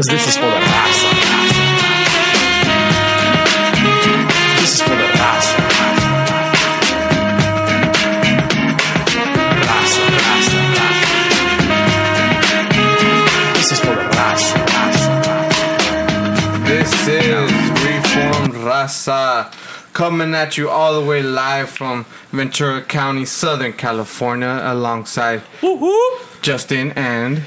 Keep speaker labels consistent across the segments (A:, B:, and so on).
A: Because this is for the raza. This is for the raza. Raza, raza, raza. This is for the raza.
B: This is Reformed Raza coming at you all the way live from Ventura County, Southern California, alongside Justin and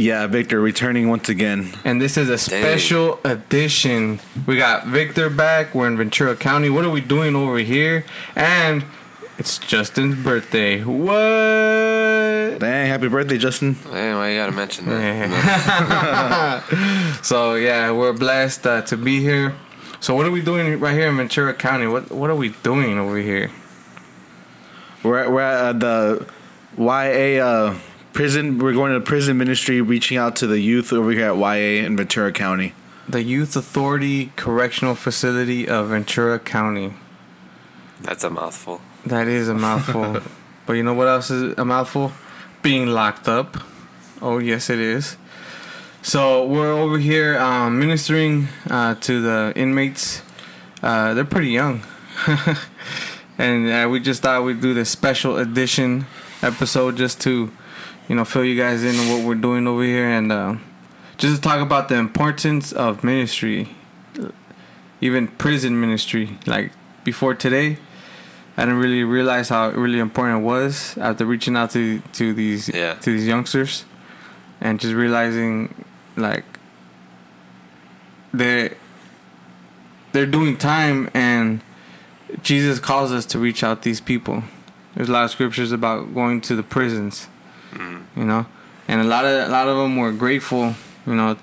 C: Yeah, Victor returning once again.
B: and this is a special edition. We got Victor back. We're in Ventura County. What are we doing over here? And it's Justin's birthday. What?
C: Dang, happy birthday, Justin.
D: Hey, why you gotta mention that?
B: so yeah, we're blessed uh, to be here. So what are we doing right here in Ventura County? What What are we doing over here?
C: We're at, we're at uh, the YA uh, prison. We're going to prison ministry, reaching out to the youth over here at YA in Ventura County.
B: The Youth Authority Correctional Facility of Ventura County.
D: That's a mouthful.
B: That is a mouthful. but you know what else is a mouthful? Being locked up. Oh, yes, it is. So we're over here um, ministering uh, to the inmates. Uh, they're pretty young. and uh, we just thought we'd do this special edition episode just to, you know, fill you guys in on what we're doing over here and uh, just to talk about the importance of ministry, even prison ministry. Like before today, I didn't really realize how really important it was after reaching out to to these
D: Yeah.
B: to these youngsters, and just realizing like they they're doing time and Jesus calls us to reach out these people. There's a lot of scriptures about going to the prisons, you know, and a lot of a lot of them were grateful. You know,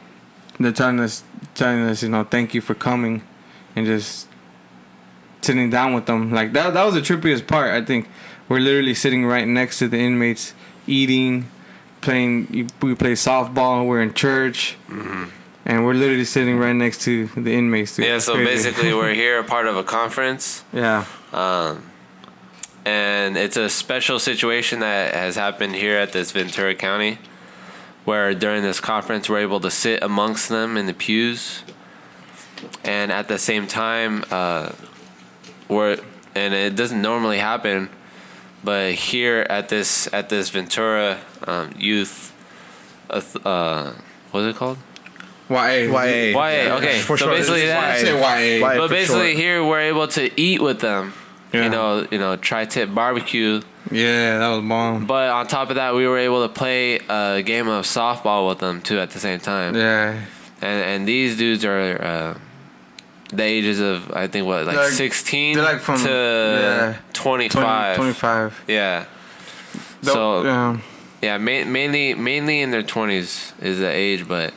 B: they're telling us telling us you know thank you for coming, and just sitting down with them. Like that that was the trippiest part. I think we're literally sitting right next to the inmates, eating, playing. We play softball. We're in church, and we're literally sitting right next to the inmates. dude.
D: Yeah, so basically we're here a part of a conference.
B: yeah,
D: Um, and it's a special situation that has happened here at this Ventura County, where during this conference we're able to sit amongst them in the pews, and at the same time, uh, we're and it doesn't normally happen, but here at this at this Ventura um, Youth, uh, uh, what's it called?
B: YA.
C: YA.
D: YA. Okay,
C: For
D: so
C: short,
D: basically
C: it's
D: that.
B: Say YA.
C: YA.
D: But basically,
C: short.
D: here we're able to eat with them.
B: Yeah.
D: You know, you know, tri-tip barbecue.
B: Yeah, that was bomb.
D: But on top of that, we were able to play a game of softball with them too at the same time.
B: Yeah,
D: And and these dudes are uh, the ages of I think what like sixteen
B: like from-
D: to
B: yeah.
D: 25.
B: 25.
D: Yeah.
B: So,
D: So
B: um,
D: yeah, ma- mainly mainly in their twenties is the age, but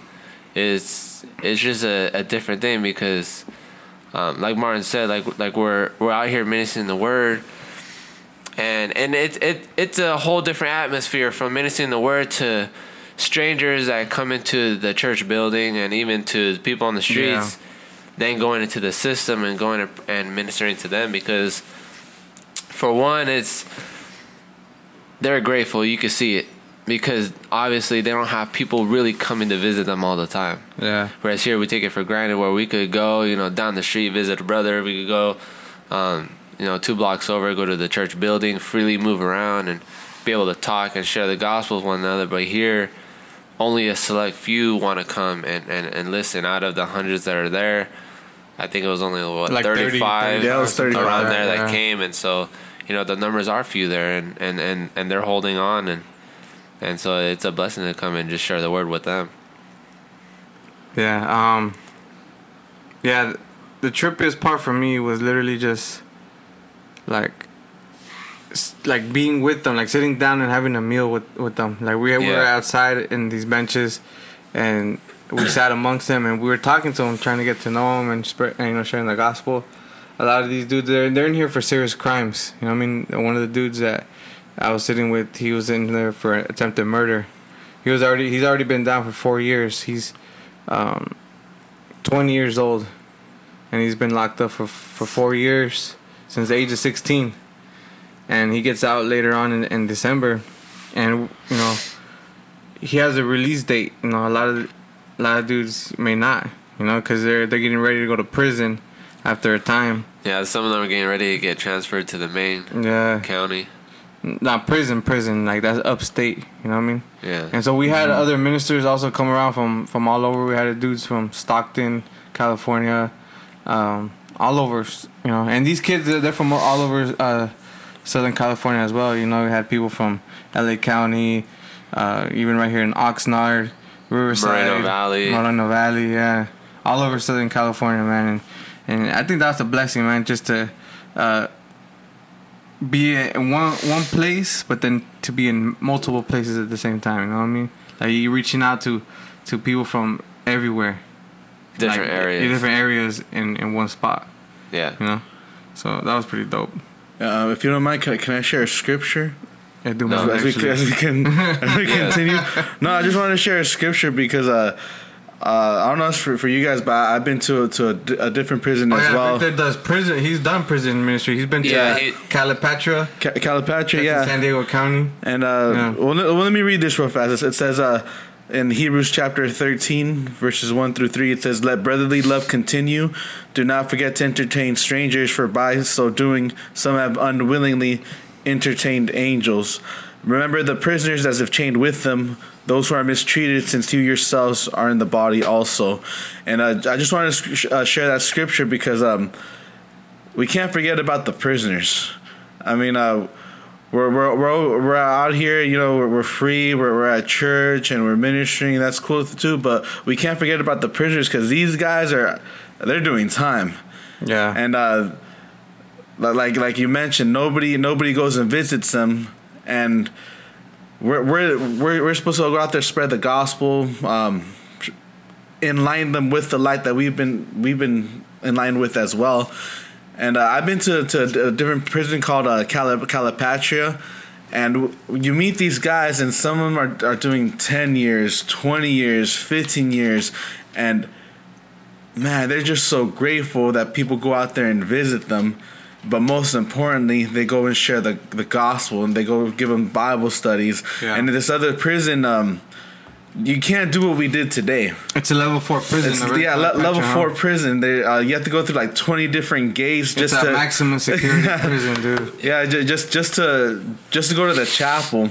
D: it's it's just a, a different thing because, um, like Martin said, like like we're we're out here ministering the word, and and it's it it's a whole different atmosphere from ministering the word to strangers that come into the church building and even to people on the streets, then going into the system and going to, and ministering to them because, for one, it's they're grateful. You can see it because obviously they don't have people really coming to visit them all the time.
B: yeah.
D: Whereas here we take it for granted where we could go, you know, down the street visit a brother. We could go, um, you know, two blocks over, go to the church building, freely move around and be able to talk and share the gospel with one another. But here, only a select few want to come and, and, and listen out of the hundreds that are there. I think it was only what
B: Like
D: 35
C: Yeah, it was 35,
D: around there
B: yeah.
D: that came, and so you know the numbers are few there, and, and, and, and they're holding on, and and so it's a blessing to come and just share the word with them.
B: Yeah, um Yeah, the trippiest part for me was literally just like like being with them, like sitting down and having a meal with with them. Like we, we were outside in these benches and we sat amongst them and we were talking to them, trying to get to know them and spread, you know, sharing the gospel. A lot of these dudes, they're they're in here for serious crimes. You know, what I mean, one of the dudes that I was sitting with, he was in there for attempted murder. He was already he's already been down for four years. He's um, 20 years old, and he's been locked up for for four years since the age of 16. And he gets out later on in, in December, and you know he has a release date. You know, a lot of a lot of dudes may not. You know, because they're they're getting ready to go to prison after a time.
D: Yeah, some of them are getting ready to get transferred to the main
B: Yeah,
D: county.
B: Not prison, prison. Like that's upstate. You know what I mean?
D: Yeah.
B: And so we had other ministers also come around from from all over. We had dudes from Stockton, California, um, all over. You know, and these kids they're they're from all over uh, Southern California as well. You know, we had people from L.A. County, uh, even right here in Oxnard, Riverside,
D: Moreno Valley.
B: Moreno Valley. Yeah, all over Southern California, man. And and I think that's a blessing, man, just to. Uh, be in one one place, but then to be in multiple places at the same time. You know what I mean? Like you're reaching out to to people from everywhere,
D: Different
B: like,
D: areas.
B: different areas in in one spot.
D: Yeah.
B: You know, so that was pretty dope.
C: Uh, if you don't mind, can, I- can I share a scripture?
B: Yeah, do
D: No,
C: as we,
B: actually.
C: as we can as we continue. No, I just wanted to share a scripture because uh, uh, I don't know for, for you guys, but I've been to a, to a, a different prison
B: Oh
C: as
B: yeah,
C: well.
B: Victor does prison. He's done prison ministry. He's been to
D: Yeah,
B: uh, Calipatra,
C: Ca- Calipatria,
B: in
C: yeah.
B: San Diego County.
C: And uh,
B: Yeah.
C: well, let, well, let me read this real fast. It says uh, in Hebrews chapter 13, verses 1 through 3, it says, Let brotherly love continue. Do not forget to entertain strangers, for by so doing, some have unwillingly entertained angels. Remember the prisoners as if chained with them, those who are mistreated, since you yourselves are in the body also. And uh, I just wanted to sc- uh, share that scripture because um, we can't forget about the prisoners. I mean, uh, we're we're we're, we're out here, you know, we're, we're free, we're, we're at church and we're ministering. That's cool too, but we can't forget about the prisoners because these guys are they're doing time,
B: Yeah,
C: and uh, like like you mentioned, nobody nobody goes and visits them, and we're we're we're, we're supposed to go out there spread the gospel, um, in line them with the light that we've been we've been in line with as well. And uh, I've been to, to a different prison called uh, Calip- Calipatria, and you meet these guys, and some of them are, are doing 10 years, 20 years, 15 years, and man, they're just so grateful that people go out there and visit them. But most importantly, they go and share the, the gospel and they go give them Bible studies.
B: Yeah.
C: And in this other prison, um, you can't do what we did today.
B: it's a level four prison.
C: It's, yeah, le- level four prison. They uh, you have to go through like twenty different gates
B: It's
C: just
B: a
C: to
B: maximum security prison, dude.
C: yeah, just just to just to go to the chapel,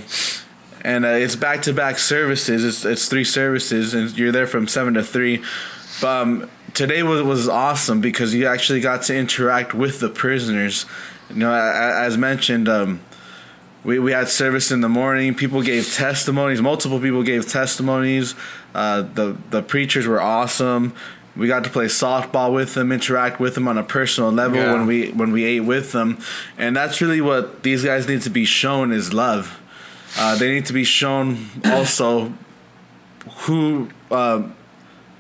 C: and uh, it's back to back services. It's it's three services, and you're there from seven to three. But um, today was was awesome because you actually got to interact with the prisoners. You know, as mentioned, um, we we had service in the morning. People gave testimonies. Multiple people gave testimonies. Uh, the the preachers were awesome. We got to play softball with them, interact with them on a personal level
B: Yeah.
C: when we when we ate with them, and that's really what these guys need to be shown is love. Uh, they need to be shown also who uh,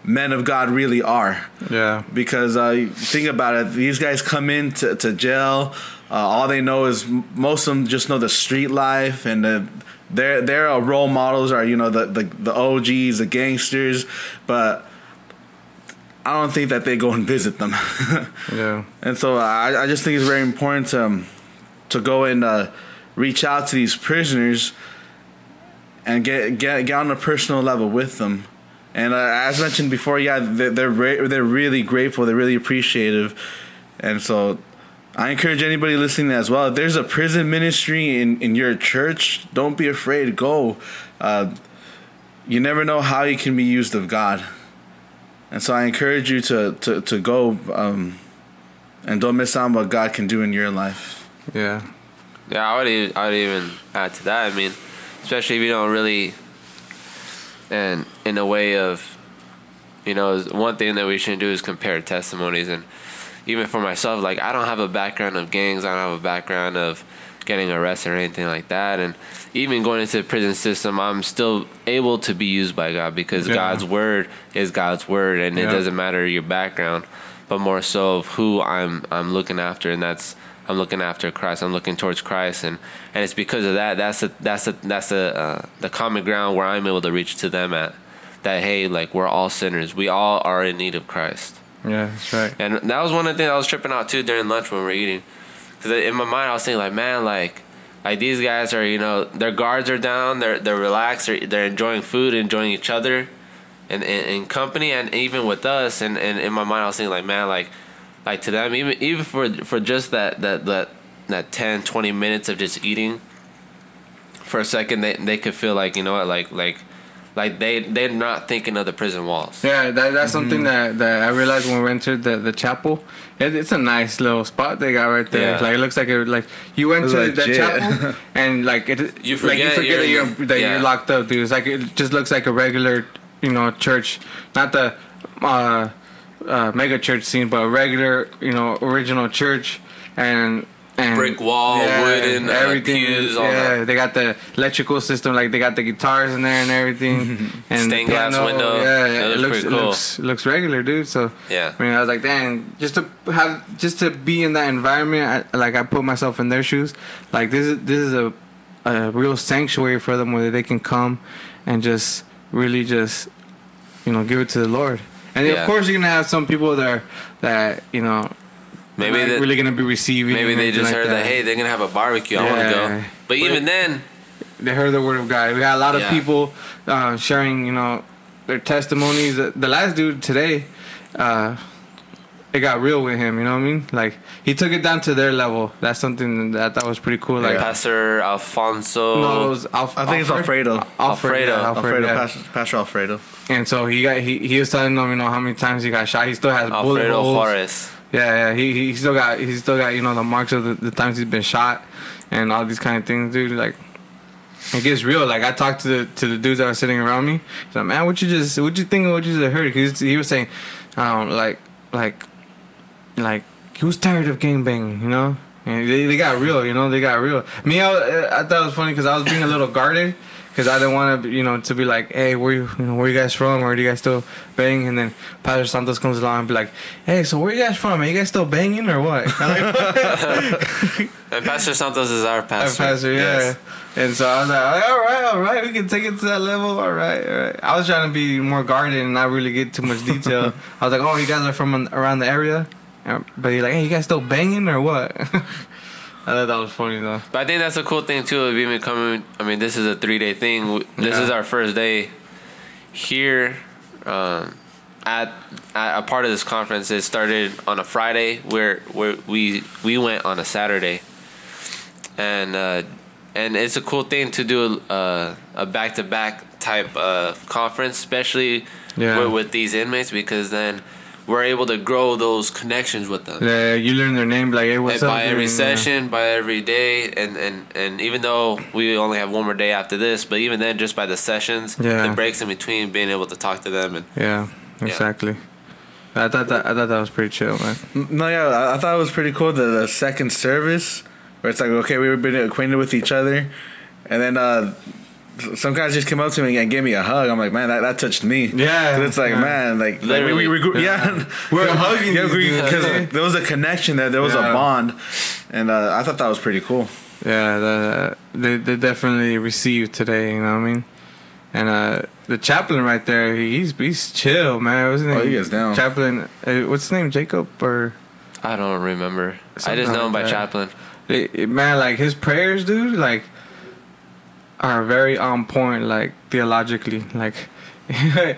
C: men of God really are
B: Yeah,
C: because uh, think about it, these guys come into to to jail. Uh, all they know is most of them just know the street life, and uh, their their role models are you know the, the the OGs, the gangsters, but I don't think that they go and visit them.
B: yeah,
C: And so I, I just think it's very important to um, to go and uh, reach out to these prisoners and get get get on a personal level with them. And uh, as mentioned before, yeah, they're they're, re- they're really grateful. They're really appreciative, and so I encourage anybody listening as well. If there's a prison ministry in in your church, don't be afraid. Go. Uh, you never know how you can be used of God, and so I encourage you to to to go. Um, and don't miss out on what God can do in your life.
B: yeah,
D: Yeah, I would even, I would even add to that. I mean, especially if you don't really, and in a way of, you know, one thing that we shouldn't do is compare testimonies. And even for myself, like I don't have a background of gangs. I don't have a background of getting arrested or anything like that. And even going into the prison system, I'm still able to be used by God because
B: Yeah.
D: God's word is God's word, and it doesn't matter your background, but more so of who I'm I'm looking after, and that's I'm looking after Christ. I'm looking towards Christ, and and it's because of that. That's a, that's a, that's the uh, the common ground where I'm able to reach to them at. That hey, like we're all sinners. We all are in need of Christ.
B: yeah. That's right.
D: And that was one of the things I was tripping out too during lunch when we were eating. Because in my mind, I was thinking like, man, like, like these guys are, you know, their guards are down, they're they're relaxed, they're, they're enjoying food, enjoying each other, and in, company and even with us and, and in my mind I was thinking like man like like to them even even for for just that that that that 10 20 minutes of just eating for a second they they could feel like you know what like like like they they're not thinking of the prison walls
B: Yeah, that, that's something that, that I realized when we entered the, the chapel. It, it's a nice little spot they got right there.
D: Yeah.
B: Like it looks like it like you went to the chapel and like it
D: You
B: like you
D: forget
B: forget
D: you're
B: that
D: in
B: you're that
D: yeah.
B: you're locked up, dude. It's like it just looks like a regular you know church, not the uh, uh, mega church scene, but a regular you know original church and. And
D: Brick wall, wooden, uh,
B: everything.
D: pews, all
B: yeah, they got the electrical system, like they got the guitars in there and everything, and
D: Stained glass
B: piano,
D: window.
B: Yeah,
D: That
B: it
D: looks
B: looks
D: cool.
B: looks looks regular, dude. So
D: Yeah.
B: I mean, I was like, dang, just to have just to be in that environment, I, like I put myself in their shoes. Like this is this is a a real sanctuary for them where they can come and just really just you know give it to the Lord. And
D: Yeah.
B: of course, you're gonna have some people that are, that you know
D: maybe they're
B: really gonna be receiving.
D: maybe they just
B: like
D: heard that. hey they're gonna have a barbecue I want to go but even then
B: they heard the word of God. We got a lot of
D: Yeah.
B: people uh, sharing, you know, their testimonies. The the last dude today, uh, it got real with him. You know what I mean? Like he took it down to their level. That's something that I thought was pretty cool. Like
D: Pastor Alfonso
B: no, it was Alf-
C: I think it's
B: Alfred?
C: Alfredo.
B: Alfred, yeah,
D: Alfredo.
C: Alfredo,
B: yeah.
C: Pastor, Pastor Alfredo.
B: And so he got he, he was telling them, you know, how many times he got shot. He still has bullet
D: Alfredo
B: holes.
D: Juarez
B: Yeah, yeah. He he still got he still got you know the marks of the, the times he's been shot and all these kind of things, dude. Like it gets real. Like I talked to the to the dudes that were sitting around me. He's like, man, what you just what you think of what you just heard? Cause he was saying, um, like like like he was tired of gang banging, you know. And they, they got real, you know. They got real. Me, I, I thought it was funny because I was being a little guarded because I didn't want to, you know, to be like, hey, where you, you know, where you guys from, or do you guys still bang? And then Pastor Santos comes along and be like, hey, so where you guys from? Are you guys still banging or what?
D: And Pastor Santos is our
B: Our
D: pastor
B: pastor, yeah.
D: Yes.
B: And so I was like, all right, all right, we can take it to that level. All right, all right. I was trying to be more guarded and not really get too much detail. I was like, oh, you guys are from around the area? But he's like, hey, you guys still banging or what? I thought that was funny though.
D: But I think that's a cool thing too of even coming. I mean, this is a three day thing. This
B: Yeah.
D: is our first day here um, at, at a part of this conference. It started on a Friday where where we we went on a Saturday, and uh, and it's a cool thing to do a a back to back type of conference, especially
B: Yeah.
D: with, with these inmates because then. We're able to grow those connections with them
B: Yeah, you learn their name, like, hey, what's
D: and
B: up?
D: by every
B: dude?
D: session, by every day, and, and, and even though we only have one more day after this, but even then, just by the sessions,
B: Yeah.
D: the breaks in between, being able to talk to them, and
B: Yeah, exactly. I thought that I thought that was pretty chill, man.
C: No, yeah, I, I thought it was pretty cool. The, the second service, where it's like, okay, we've been acquainted with each other, and then uh, some guys just came up to me and gave me a hug. I'm like, man, that, that touched me.
B: Yeah,
C: it's like,
B: yeah.
C: man, like, like we,
D: Literally.
C: we, grew, yeah,
B: We're hugging
C: yeah,
B: these
C: because
B: okay?
C: there was a connection there. There was
B: Yeah.
C: a bond, and uh, I thought that was pretty cool.
B: Yeah, the, they they definitely received today. You know what I mean? And uh, the chaplain right there, he's he's chill, man. What's his name?
C: Oh, he is down.
B: Chaplain, uh, what's his name? Jacob or
D: I don't remember. I just know him by
B: that.
D: Chaplain.
B: it, it- man, like his prayers, dude, like are very on point, like theologically, like. like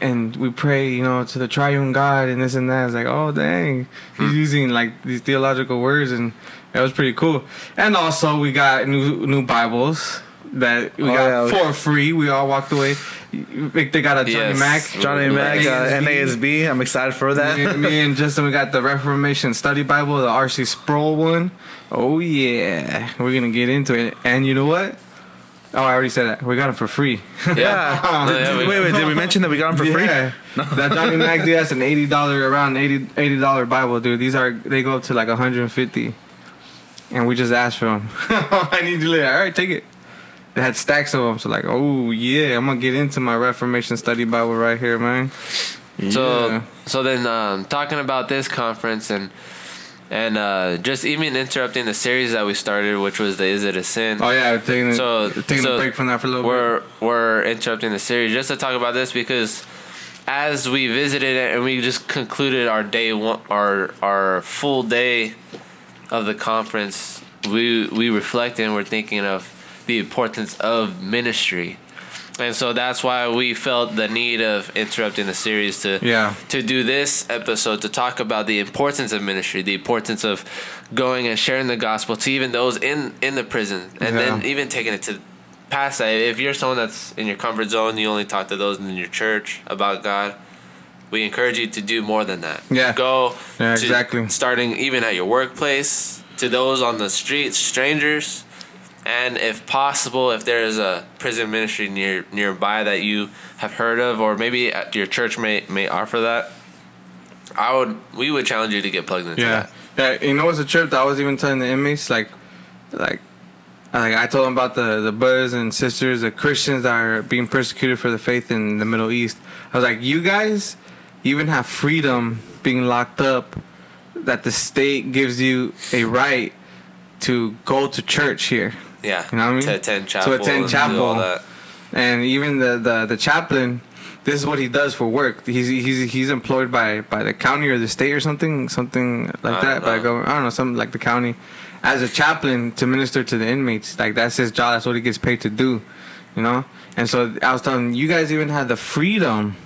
B: and, we pray, you know, to the triune God and this and that. It's like, oh dang, he's
C: Hmm.
B: using like these theological words, and that was pretty cool. And also, we got new new Bibles that we
C: Oh,
B: got
C: yeah.
B: for free. We all walked away. They got a Johnny
D: Yes.
B: Mac,
C: Johnny Mac, uh, NASB. I'm excited for that.
B: me, me and Justin, we got the Reformation Study Bible, the R.C. Sproul one. Oh yeah, we're gonna get into it. And you know what? Oh, I already said that. We got it for free.
C: Yeah.
D: No,
C: Did- did- wait, wait. Did we mention that we got them for free?
B: Yeah. that Johnny Mac, dude, that's an eighty dollar around 80 dollar Bible, dude. These are they go up to like hundred and fifty, and we just asked for them. I need you later. All right, take it. They had stacks of them, so like, oh yeah, I'm gonna get into my Reformation Study Bible right here, man.
D: So
B: Yeah.
D: so then um, talking about this conference and and uh, just even interrupting the series that we started, which was the Is It a Sin?
B: Oh yeah, taking
D: So-
B: taking
D: so
B: a break from that for a little bit.
D: we're we're interrupting the series just to talk about this because as we visited it and we just concluded our day one our our full day of the conference we we reflected and we're thinking of the importance of ministry And so that's why we felt the need of interrupting the series to
B: Yeah.
D: to do this episode to talk about the importance of ministry, the importance of going and sharing the gospel to even those in in the prison, and then even taking it to past that. If you're someone that's in your comfort zone, you only talk to those in your church about God. We encourage you to do more than that.
B: Yeah.
D: Go.
B: Yeah, exactly.
D: Starting even at your workplace, to those on the streets, strangers, and if possible, if there is a prison ministry near nearby that you have heard of, or maybe at your church may may offer that, I would we would challenge you to get plugged into
B: Yeah,
D: that.
B: yeah. You know what's a trip that I was even telling the inmates like, like, like I told them about the the brothers and sisters, the Christians that are being persecuted for the faith in the Middle East. I was like, you guys even have freedom being locked up, that the state gives you a right to go to church here.
D: Yeah,
B: You know what I mean?
D: to attend chapel. To attend
B: chapel. and even the, the, the chaplain this is what he does for work. He's he's he's employed by by the county or the state or something something like that. By government i don't know something like the county. As a chaplain to minister to the inmates like that's his job. That's what he gets paid to do you know? And so i was telling you guys even have the freedom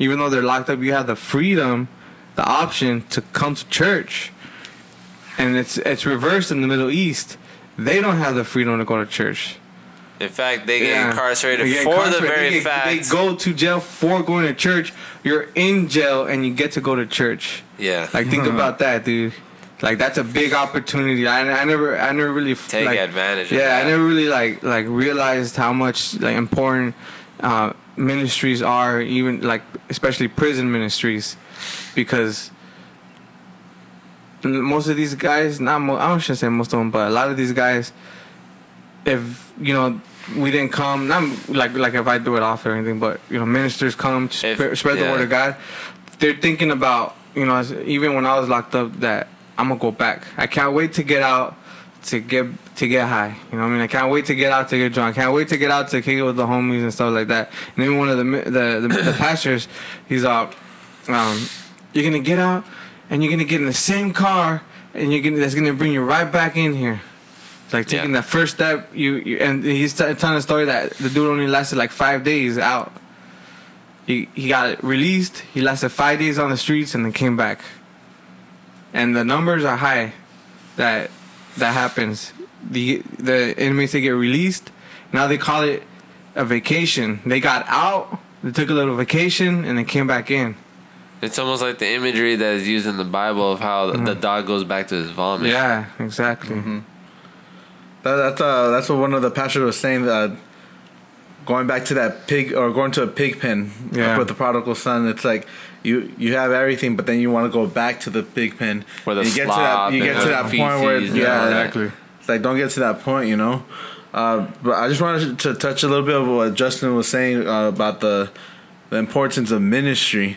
B: even though they're locked up you have the freedom the option to come to church. And it's it's reversed in the middle east they don't have the freedom to go to church
D: In fact, they get
B: yeah.
D: incarcerated
B: They get
D: for the very
B: they, get-
D: fact.
B: they go to jail for going to church. You're in jail and you get to go to church.
D: yeah,
B: Like think about that, dude. Like that's a big opportunity. I, I never I never really
D: take
B: like,
D: advantage. of it.
B: Yeah, I
D: that.
B: never really like like realized how much like important uh, ministries are, even like especially prison ministries, because most of these guys, not mo- I don't should say most of them, but a lot of these guys, if you know we didn't come, not like like if I do it off or anything, but you know ministers come to
D: If-
B: sp- spread the word of God. They're thinking about you know even when I was locked up that I'm gonna go back. I can't wait to get out to get to get high. You know what I mean? I can't wait to get out to get drunk. I can't wait to get out to kick it with the homies and stuff like that. And then one of the the the, the pastors, he's out. Um, you're gonna get out and you're gonna get in the same car and you're gonna that's gonna bring you right back in here. It's like taking
D: Yeah.
B: that first step. You, you and he's t- telling a story that the dude only lasted like five days out. He he got released. He lasted five days on the streets and then came back. And the numbers are high. That that happens. The the inmates they get released. Now they call it a vacation. They got out. They took a little vacation and they came back in.
D: It's almost like the imagery that is used in the Bible of how the dog goes back to his vomit.
B: Yeah, exactly.
C: That, that's uh, that's what one of the pastors was saying. That going back to that pig or going to a pig pen
B: Yeah.
C: with the prodigal son, it's like you you have everything, but then you want to go back to the pig pen.
D: Where the
C: you get to that
D: slop
C: you
D: and
C: get to
D: the
C: that point where
D: feces
C: yeah,
B: exactly.
C: It's like don't get to that point, you know. Uh, but I just wanted to touch a little bit of what Justin was saying uh, about the the importance of ministry.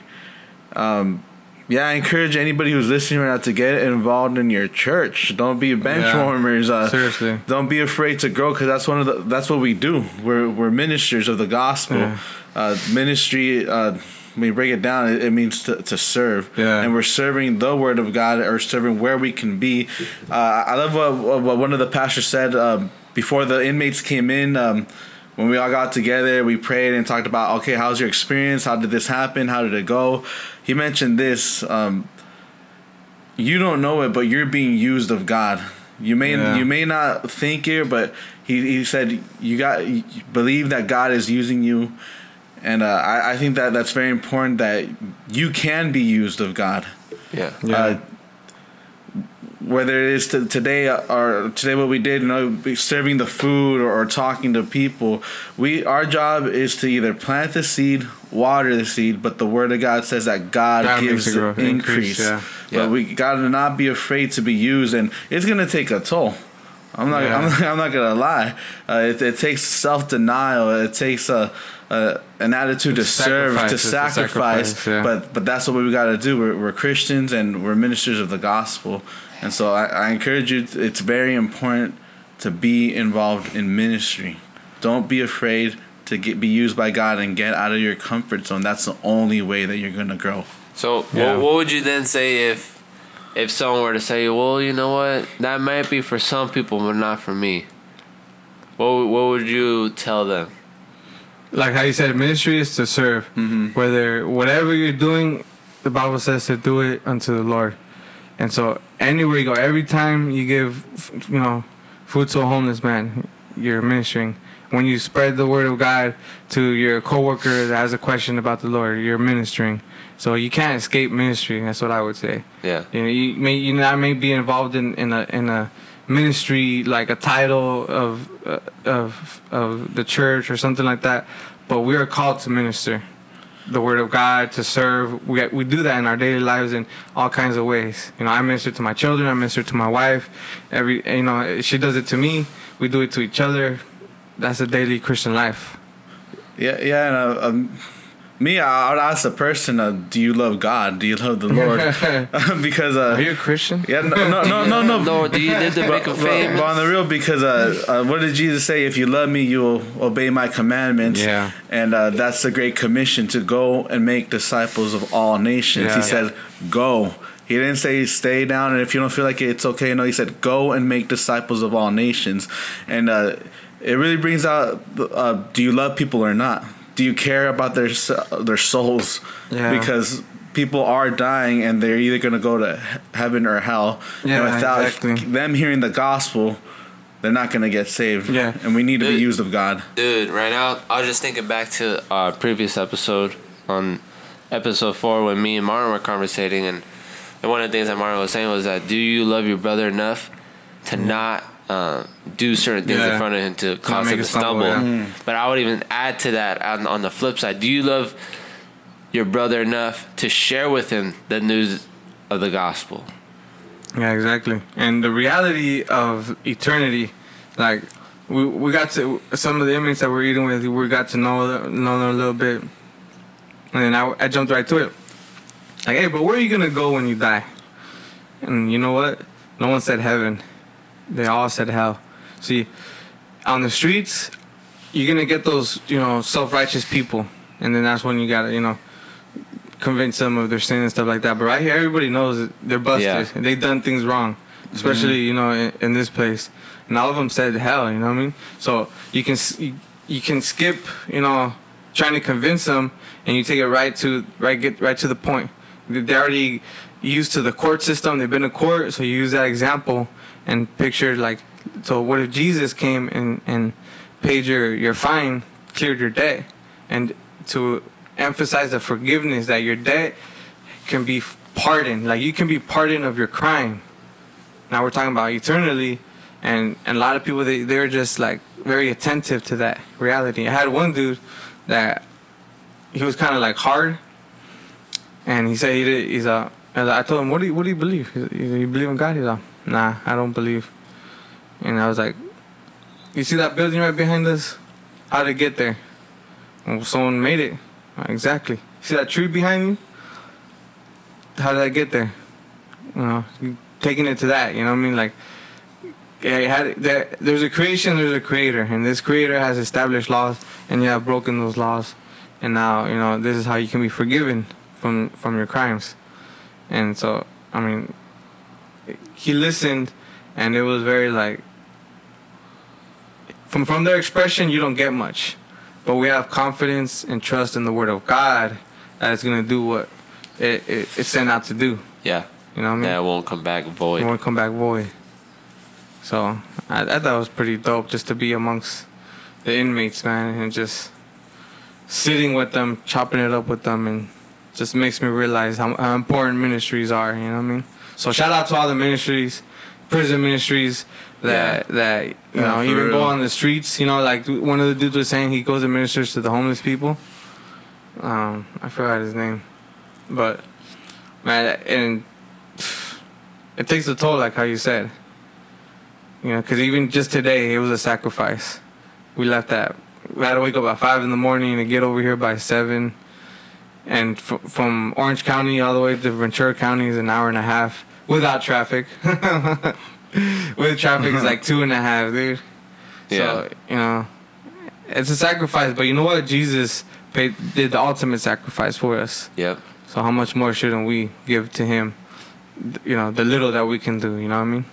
C: Um, yeah, I encourage anybody who's listening right now to get involved in your church. Don't be bench
B: Yeah.
C: warmers. Uh,
B: Seriously.
C: don't be afraid to grow because that's one of the that's what we do. We're we're ministers of the gospel.
B: Yeah.
C: Uh, ministry. Uh, when you break it down, it, it means to, to serve.
B: Yeah.
C: And we're serving the word of God or serving where we can be. Uh, I love what, what one of the pastors said um, before the inmates came in. Um, when we all got together, we prayed and talked about, okay, how's your experience? How did this happen? How did it go? He mentioned this. Um, you don't know it, but you're being used of God. You may
B: Yeah.
C: you may not think it, but he, he said you got you believe that God is using you, and uh, I, I think that that's very important that you can be used of God.
D: Yeah.
B: Yeah.
C: Uh, whether it is to today or today what we did, you know, serving the food or, or talking to people, we our job is to either plant the seed, water the seed, but the word of God says that God,
B: God
C: gives
B: grow,
C: increase.
B: increase, yeah.
C: But
D: Yeah.
C: we gotta not be afraid to be used, and it's gonna take a toll. I'm not.
B: Yeah.
C: I'm, not I'm not gonna lie. Uh, it, it takes self denial. It takes a, a an attitude to
B: It's
C: serve, to sacrifice.
B: sacrifice, yeah.
C: But but that's what we got to do. We're, we're Christians and we're ministers of the gospel, and so I, I encourage you. It's very important to be involved in ministry. Don't be afraid to get be used by God and get out of your comfort zone. That's the only way that you're gonna grow.
D: So
B: Yeah.
D: what, what would you then say if if someone were to say, well, you know what, that might be for some people, but not for me? What what would you tell them?
B: like how you said, ministry is to serve. Mm-hmm. Whether whatever you're doing, the Bible says to do it unto the Lord. And so anywhere you go, every time you give, you know, food to a homeless man, you're ministering. When you spread the word of God to your coworker that has a question about the Lord, you're ministering. So you can't escape ministry. That's what I would say.
D: Yeah.
B: You know, you may you not may be involved in, in a in a ministry like a title of uh, of of the church or something like that, but we are called to minister the word of God to serve. We we do that in our daily lives in all kinds of ways. You know, I minister to my children. I minister to my wife. Every you know, she does it to me. We do it to each other. That's a daily Christian life.
C: Yeah, yeah. And, uh, um, me, I would ask the person, uh, "Do you love God? Do you love the Lord?" because uh,
B: Are you a Christian?
C: yeah, no, no, no, no, no.
D: Lord, do you live to make
C: But,
D: him
C: but,
D: famous?
C: but on the real, because uh, uh, what did Jesus say? If you love me, you will obey my commandments.
B: Yeah.
C: And uh, that's the great commission to go and make disciples of all nations.
B: Yeah.
C: He said, "Go." He didn't say stay down, and if you don't feel like it, it's okay. No, he said go and make disciples of all nations, and uh, it really brings out: uh, do you love people or not? Do you care about their their souls?
B: Yeah.
C: Because people are dying, and they're either going to go to heaven or hell.
B: Yeah,
C: and without
B: exactly.
C: them hearing the gospel, they're not going to get saved.
B: Yeah.
C: and we need to be used of God.
D: Dude, right now, I was just thinking back to our previous episode on episode four when me and Martin were conversating, and, and one of the things that Martin was saying was that do you love your brother enough to not uh, do certain things
B: Yeah.
D: in front of him to cause him to
B: stumble,
D: stumble?
B: yeah.
D: But I would even add to that on, on the flip side: Do you love your brother enough to share with him the news of the gospel?
B: Yeah, exactly. And the reality of eternity, like we we got to some of the inmates that we're eating with, we got to know know them a little bit, and then I, I jumped right to it. Like, hey, but where are you gonna go when you die? And you know what? No one said heaven. They all said hell. See, on the streets, you're gonna get those you know self righteous people, and then that's when you gotta you know convince them of their sin and stuff like that. But right here, everybody knows that they're busted.
D: Yeah.
B: and They've done things wrong, especially mm-hmm. you know in, in this place. And all of them said hell. You know what I mean? So you can you, you can skip you know trying to convince them, and you take it right to right get right to the point. They're already used to the court system. They've been to court, so you use that example and picture like. So what if Jesus came and and paid your your fine, cleared your debt, and to emphasize the forgiveness that your debt can be pardoned. Like you can be pardoned of your crime. Now we're talking about eternally, and and a lot of people they they're just like very attentive to that reality. I had one dude that he was kind of like hard, and he said he did, he's a. I told him, what do you what do you believe? You believe in God? He's like, nah, I don't believe. And I was like, you see that building right behind us? How did it get there? Well, someone made it. Exactly. See that tree behind you? How did I get there? You know, taking it to that. You know what I mean? Like, yeah, it had there, there's a creation, there's a creator, and this creator has established laws, and you have broken those laws, and now you know this is how you can be forgiven from from your crimes, and so I mean, he listened, and it was very like. From from their expression, you don't get much, but we have confidence and trust in the Word of God that it's gonna do what it, it it's sent out to do.
D: Yeah,
B: You know what I mean?
D: that it won't come back void.
B: It won't come back void. So I, I thought it was pretty dope just to be amongst the inmates, man, and just sitting with them, chopping it up with them, and just makes me realize how, how important ministries are. You know what I mean? So shout out to all the ministries, prison ministries that that you
C: Yeah,
B: know even go on the streets. You know, like one of the dudes was saying, he goes and ministers to the homeless people. Um, I forgot his name, but man, and it takes a toll, like how you said. You know, because even just today, it was a sacrifice. We left at, we had to wake up at 5 in the morning and get over here by 7. And f- from Orange County all the way to Ventura County is an hour and a half without traffic. With traffic, is like two and a half, dude.
D: Yeah.
B: So, you know, it's a sacrifice, but you know what? Jesus paid, did the ultimate sacrifice for us.
D: Yep.
B: So how much more shouldn't we give to him? You know, the little that we can do. You know what I mean?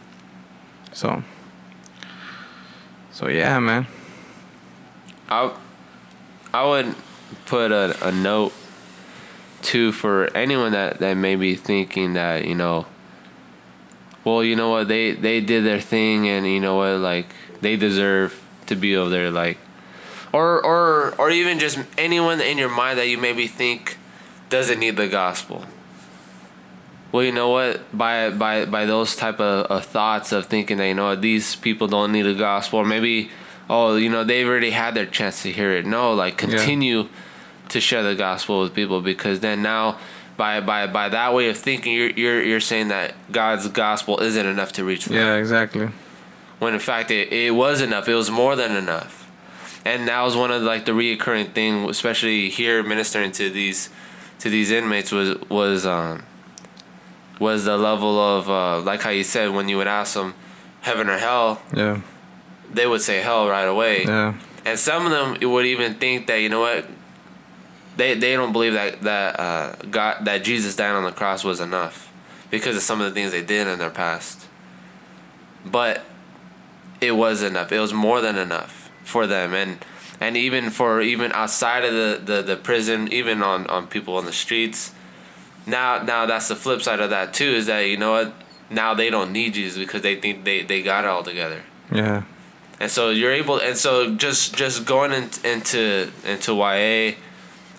B: So. So yeah, man.
D: I I would put a, a note too for anyone that, that may be thinking that, you know, well, you know what, they, they did their thing and you know what, like they deserve to be over there, like or or or even just anyone in your mind that you maybe think doesn't need the gospel. Well, you know what? By by by those type of, of thoughts of thinking that you know what, these people don't need the gospel, or maybe oh you know they've already had their chance to hear it. No, like continue to share the gospel with people because then now by by by that way of thinking you're you're you're saying that God's gospel isn't enough to reach them.
B: Yeah, exactly.
D: When in fact it, it was enough. It was more than enough. And that was one of like the reoccurring thing, especially here ministering to these to these inmates was was um was the level of uh, like how you said when you would ask them heaven or hell,
B: Yeah.
D: they would say hell right away.
B: Yeah.
D: And some of them would even think that you know what they they don't believe that that uh, God that Jesus dying on the cross was enough because of some of the things they did in their past. But it was enough. It was more than enough for them and and even for even outside of the, the, the prison, even on, on people on the streets. Now now that's the flip side of that too, is that you know what? Now they don't need Jesus because they think they, they got it all together
B: Yeah.
D: and so you're able and so just just going in, into into YA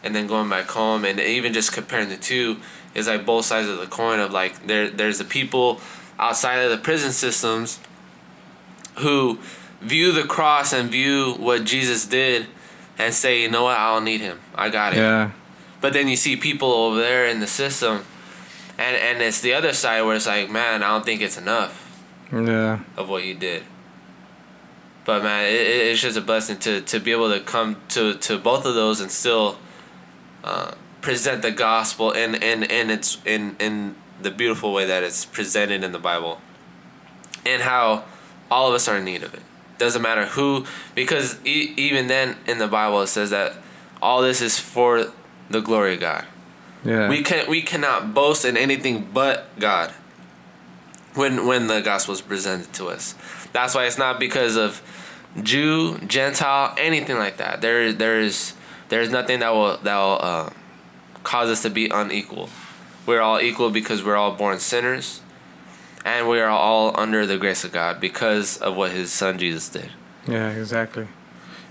D: and then going back home and even just comparing the two is like both sides of the coin of like there there's the people outside of the prison systems who view the cross and view what Jesus did and say you know what I don't need him I got it
B: Yeah.
D: but then you see people over there in the system and and it's the other side where it's like man I don't think it's enough
B: Yeah.
D: of what you did. But man, it, it- it's just a blessing to, to be able to come to, to both of those and still uh, present the gospel in in, in its in in the beautiful way that it's presented in the Bible, and how all of us are in need of it. Doesn't matter who, because e- even then in the Bible it says that all this is for the glory of God.
B: Yeah.
D: We can we cannot boast in anything but God. When when the gospel is presented to us, that's why it's not because of Jew, Gentile, anything like that. There there is there is nothing that will that will uh, cause us to be unequal. We're all equal because we're all born sinners, and we are all under the grace of God because of what His Son Jesus did.
B: Yeah, exactly.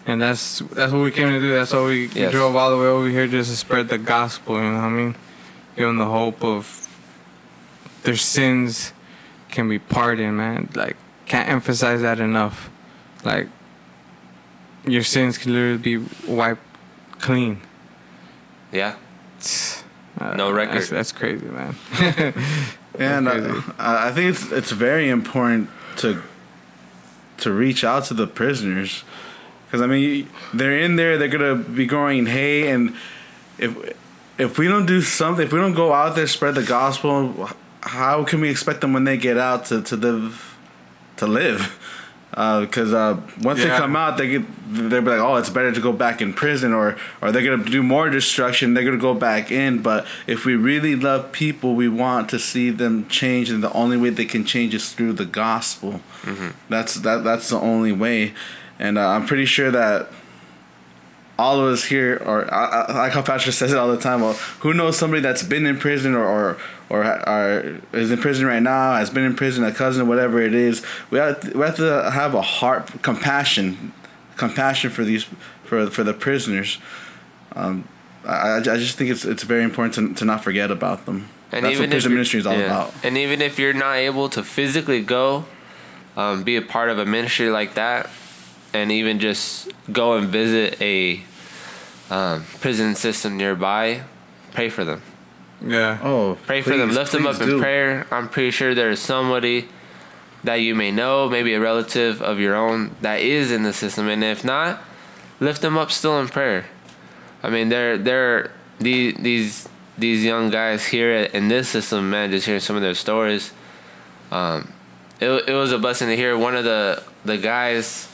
B: And that's that's what we came to do. That's why we, we
D: Yes.
B: drove all the way over here just to spread the gospel. You know what I mean? Give them the hope of their sins can be pardoned, man. Like can't emphasize that enough. Like your sins can literally be wiped clean.
D: Yeah,
B: Uh,
D: No record.
B: That's, that's crazy, man.
C: And
B: Crazy.
C: uh, I think it's it's very important to to reach out to the prisoners because I mean they're in there they're gonna be growing hay and if if we don't do something if we don't go out there spread the gospel how can we expect them when they get out to to live to live because uh, once they come out, they get they're like, oh, it's better to go back in prison, or or they're gonna do more destruction. They're gonna go back in. But if we really love people, we want to see them change, and the only way they can change is through the gospel. That's that that's the only way, and uh, I'm pretty sure that all of us here, or I, I, like how Pastor says it all the time. Well, who knows somebody that's been in prison or or or, or is in prison right now, has been in prison, a cousin, whatever it is. We have to, we have to have a heart, compassion, compassion for these for for the prisoners. Um, I, I just think it's it's very important to, to not forget about them.
D: And
C: That's
D: even
C: what prison ministry is all
D: yeah.
C: about.
D: And even if you're not able to physically go, um, be a part of a ministry like that, and even just go and visit a um, prison system nearby, pray for them.
B: Yeah.
C: Oh,
D: Pray for them. Lift them
C: please
D: up in prayer. I'm pretty sure there's somebody that you may know, maybe a relative of your own that is in the system, and if not, lift them up still in prayer. I mean, they're they're these these these young guys here in this system, man. Just hearing some of their stories, um, it it was a blessing to hear. One of the the guys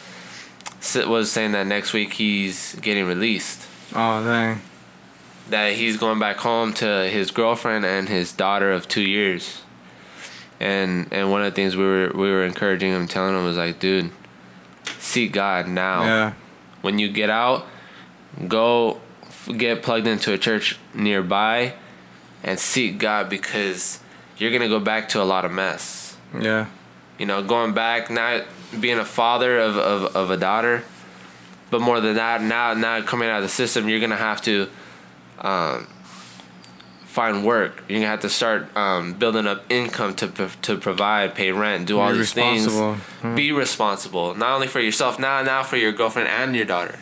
D: s- was saying that next week he's getting released
B: Oh dang.
D: That he's going back home to his girlfriend and his daughter of two years. And and one of the things we were we were encouraging him, telling him was like, dude, seek God now.
B: Yeah.
D: When you get out, go f- get plugged into a church nearby and seek God because you're gonna go back to a lot of mess.
B: Yeah.
D: You know, going back, not being a father of, of, of a daughter, but more than that, now now coming out of the system, you're gonna have to um, find work. You're gonna have to start um, building up income to to provide, pay rent, do all
B: Be
D: these things.
B: responsible. Mhm.
D: Be responsible, not only for yourself, now now for your girlfriend and your daughter.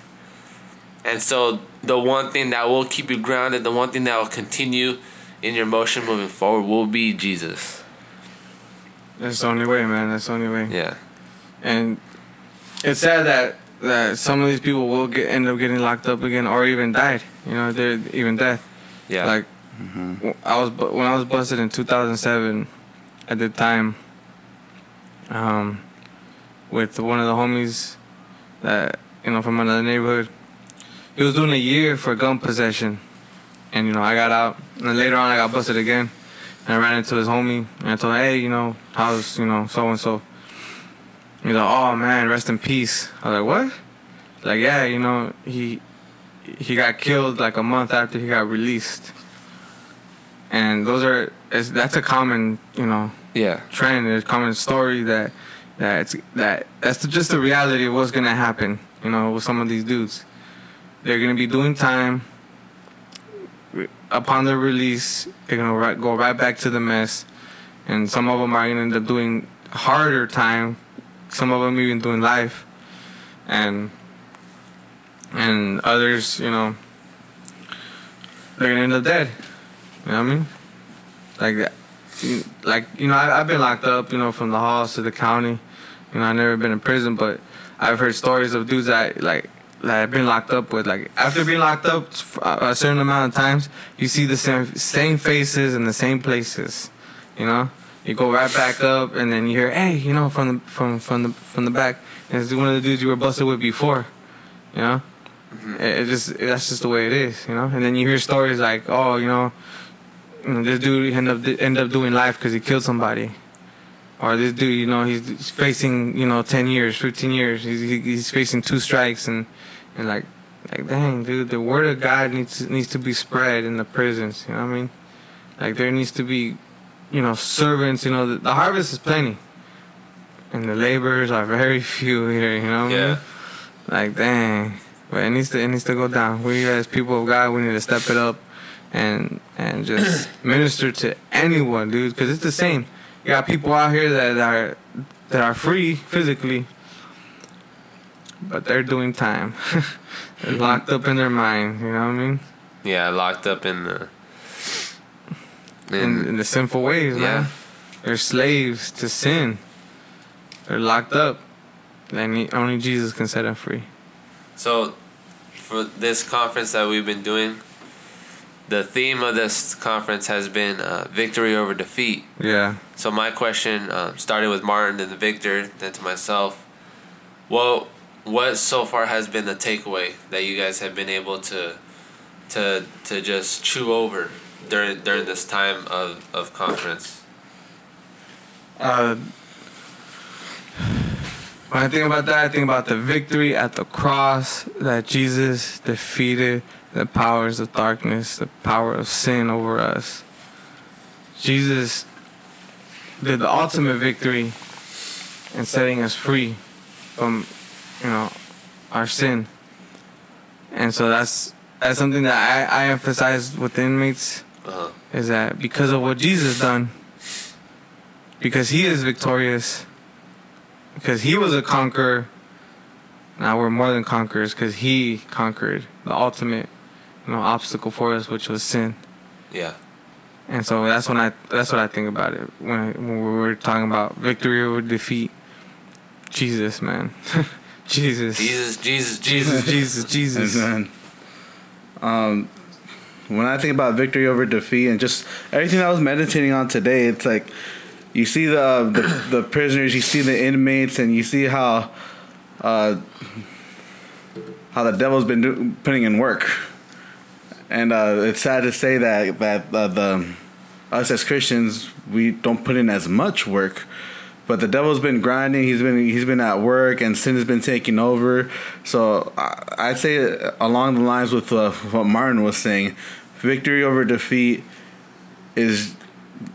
D: And so the one thing that will keep you grounded, the one thing that will continue in your motion moving forward will be Jesus.
B: That's the only way, man. That's the only way.
D: Yeah.
B: And it's sad that that some of these people will get end up getting locked up again or even died. You know, they're even death.
D: Yeah.
B: Like I was bu- when I was busted in 2007 at the time um with one of the homies that you know from another neighborhood. He was doing a year for gun possession. And you know, I got out and then later on I got busted again. And I ran into his homie and I told him, "Hey, you know, how's, you know, so and so." He's like, "Oh man, rest in peace." I was like, "What?" Like, "Yeah, you know, he he got killed like a month after he got released." And those are that's a common, you know,
D: yeah.
B: trend, a common story that that it's, that that's just the reality of what's gonna happen. You know, with some of these dudes, they're gonna be doing time. Upon their release, they're gonna right, go right back to the mess, and some of them are gonna end up doing harder time. Some of them even doing life, and and others, you know, they're gonna end up dead. You know what I mean? Like that like you know I, I've been locked up you know from the halls to the county. You know i've never been in prison but i've heard stories of dudes that like that have been locked up with like after being locked up a certain amount of times you see the same same faces in the same places. You know? You go right back up and then you hear hey you know from the from from the from the back. And it's one of the dudes you were busted with before. You know Mm-hmm. it, it just that's just the way it is you know and then you hear stories like oh you know this dude end up end up doing life because he killed somebody, or this dude, you know, he's, facing you know ten years, fifteen years. He's he's facing two strikes and and like like dang, dude, the word of God needs needs to be spread in the prisons. You know what I mean? Like there needs to be, you know, servants. You know, the, the harvest is plenty, and the laborers are very few here. You know? What I
D: Yeah.
B: mean? Like dang, but it needs to it needs to go down. We as people of God, we need to step it up and and just minister to anyone, dude. Because it's the same. You got people out here that are that are free physically, but they're doing time. they're locked up in their mind. You know what I mean?
D: Yeah, locked up in the.
B: In, in the sinful ways,
D: Yeah.
B: man. They're slaves to sin. They're locked up. And only Jesus can set them free.
D: So, for this conference that we've been doing, the theme of this conference has been uh, victory over defeat.
B: Yeah.
D: So my question um, started with Martin, then the Victor, then to myself. Well, what so far has been the takeaway that you guys have been able to, to to just chew over during during this time of, of conference?
B: Uh, when I think about that, I think about the victory at the cross that Jesus defeated the powers of darkness, the power of sin over us. Jesus did the ultimate victory in setting us free from, you know, our sin. And so that's that's something that I, I emphasize with the inmates
D: Uh-huh.
B: is that because of what Jesus done, because he is victorious, because he was a conqueror, now we're more than conquerors because he conquered the ultimate, you know, obstacle for us, which was sin.
D: Yeah.
B: And so that's when I that's what I think about it when when we were talking about victory over defeat. Jesus, man, Jesus,
D: Jesus, Jesus,
B: Jesus,
D: Jesus.
B: Jesus, Jesus.
C: Amen. Um, when I think about victory over defeat and just everything I was meditating on today, it's like you see the the, the prisoners, you see the inmates, and you see how uh, how the devil's been do, putting in work. And uh, it's sad to say that that uh, the us as Christians we don't put in as much work, but the devil's been grinding. He's been he's been at work, and sin has been taking over. So I, I'd say along the lines with uh, what Martin was saying, victory over defeat is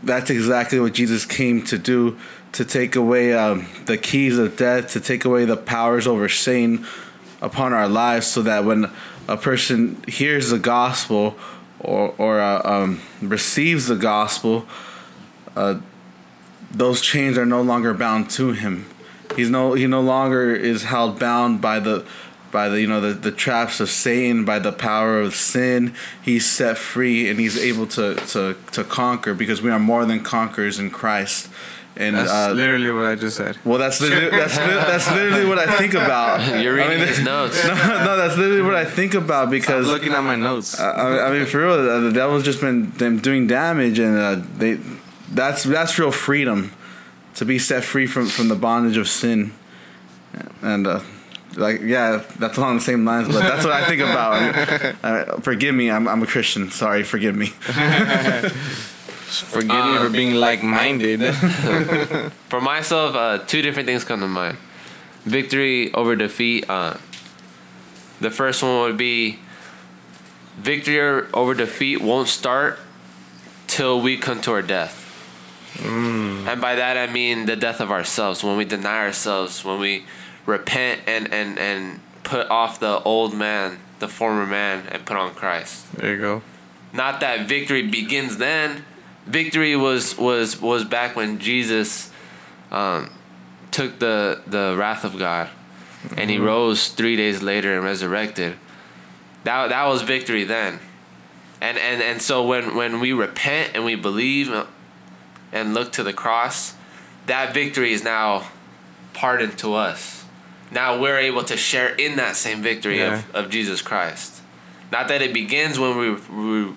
C: that's exactly what Jesus came to do to take away um, the keys of death, to take away the powers over Satan upon our lives, so that when a person hears the gospel or or uh, um, receives the gospel, uh, those chains are no longer bound to him. He's no he no longer is held bound by the by the you know the, the traps of Satan, by the power of sin. He's set free and he's able to to to conquer because we are more than conquerors in Christ. And
B: That's
C: uh,
B: literally what I just said.
C: well, that's literally, that's li- that's literally what I think about.
D: You're
C: I
D: reading
C: mean,
D: his notes.
C: No, no, that's literally what I think about
B: I'm
C: because
B: looking at my notes.
C: I, I mean, for real, uh, the devil's just been them doing damage, and uh, they that's that's real freedom to be set free from from the bondage of sin, and uh, like yeah, that's along the same lines. But that's what I think about. I mean, uh, forgive me, I'm I'm a Christian. Sorry, forgive me.
B: Forgive me for being like-minded.
D: For myself, uh, two different things come to mind. Victory over defeat. Uh, the first one would be victory over defeat won't start till we come to our death. And by that I mean the death of ourselves. When we deny ourselves, when we repent and, and, and put off the old man, the former man, and put on Christ
B: there you go.
D: not that victory begins then. Victory was was was back when Jesus um, took the the wrath of God, and he rose three days later and resurrected. That that was victory then, and and and so when when we repent and we believe and look to the cross, that victory is now pardoned to us. Now we're able to share in that same victory
B: Yeah.
D: of, of Jesus Christ. Not that it begins when we,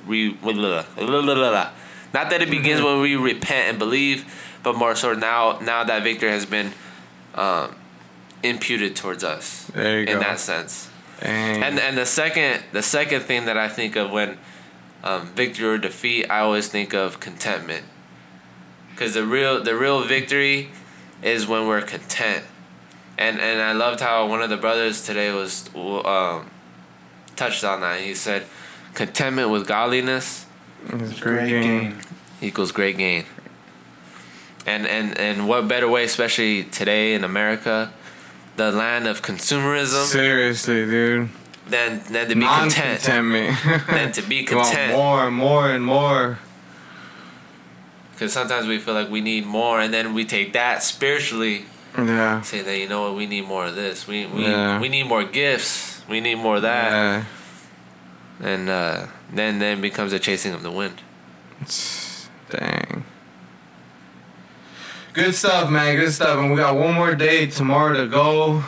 D: we, we not that it begins when we repent and believe, but more so now now that victory has been um, imputed towards us in
B: go.
D: that sense.
B: Dang.
D: And and the second the second thing that I think of when um, victory or defeat, I always think of contentment. Cause the real the real victory is when we're content. And and I loved how one of the brothers today was um, touched on that. He said, contentment with godliness
B: It's a great game.
D: equals great gain. And and and what better way, especially today in America, the land of consumerism,
B: Seriously, dude.
D: than than to be content.
B: Non-contentment.
D: Than to be
B: You want
D: content.
B: more and more and more.
D: Because sometimes we feel like we need more, and then we take that spiritually,
B: Yeah.
D: say that you know what, we need more of this. We we
B: Yeah.
D: we need more gifts. We need more of that,
B: Yeah.
D: and uh, then then becomes a chasing of the wind.
B: Dang. Good stuff, man. Good stuff. And we got one more day tomorrow to go.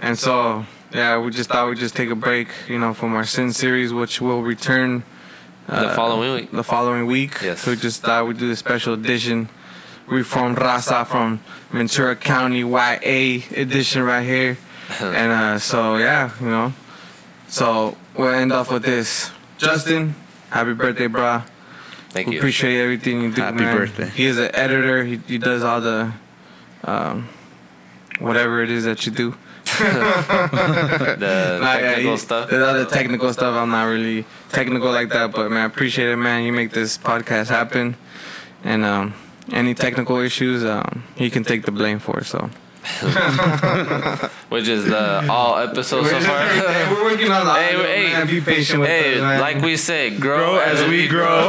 B: And so, yeah, we just thought we'd just take a break, you know, from our sin series, which will return
D: the
B: uh,
D: following week.
B: the following week.
D: Yes.
B: So we just thought we'd do a special edition. Reformed Raza from Ventura County YA edition right here. and uh, so, yeah, you know. So we'll end off with this. Justin, happy birthday, brah.
D: Thank
B: We
D: you.
B: appreciate everything you do,
C: Happy
B: man.
C: birthday.
B: He is an editor. He, he does all the, um, whatever it is that you do.
D: the
B: Nah, yeah,
D: technical
B: he-
D: stuff.
B: The other technical stuff, I'm not really technical like that, but man, I appreciate it, man. You make this podcast happen, and um, any technical issues, um, he can take the blame for. So
D: which is the all episodes so far.
B: Hey, we're working on the
D: Hey,
B: audio,
D: hey,
B: man. Be patient with
D: hey,
B: us, man.
D: like we said, grow,
C: Grow as we grow.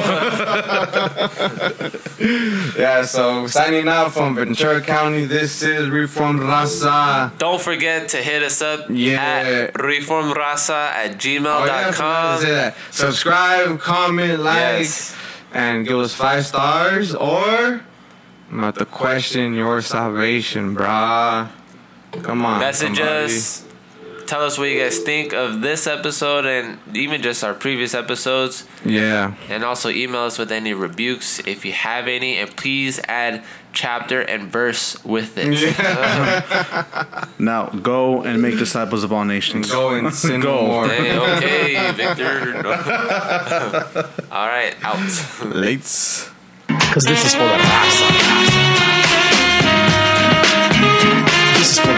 B: yeah. So signing out from Ventura County. This is Reformed Raza.
D: Don't forget to hit us up
B: Yeah.
D: at reformraza at
B: Oh, yeah, I forgot to say
D: gmail.com.
B: Subscribe, comment, like,
D: Yes.
B: And give us five stars, or I'm about to question your salvation, brah. Come on.
D: Message us. Tell us what you guys think of this episode and even just our previous episodes.
B: Yeah.
D: And also email us with any rebukes if you have any. And please add chapter and verse with it. Yeah.
C: now go and make disciples of all nations.
B: Go and sin
C: go.
B: more.
D: Hey, okay, Victor. all right, out.
B: Late.
A: Because this is for the past. This is for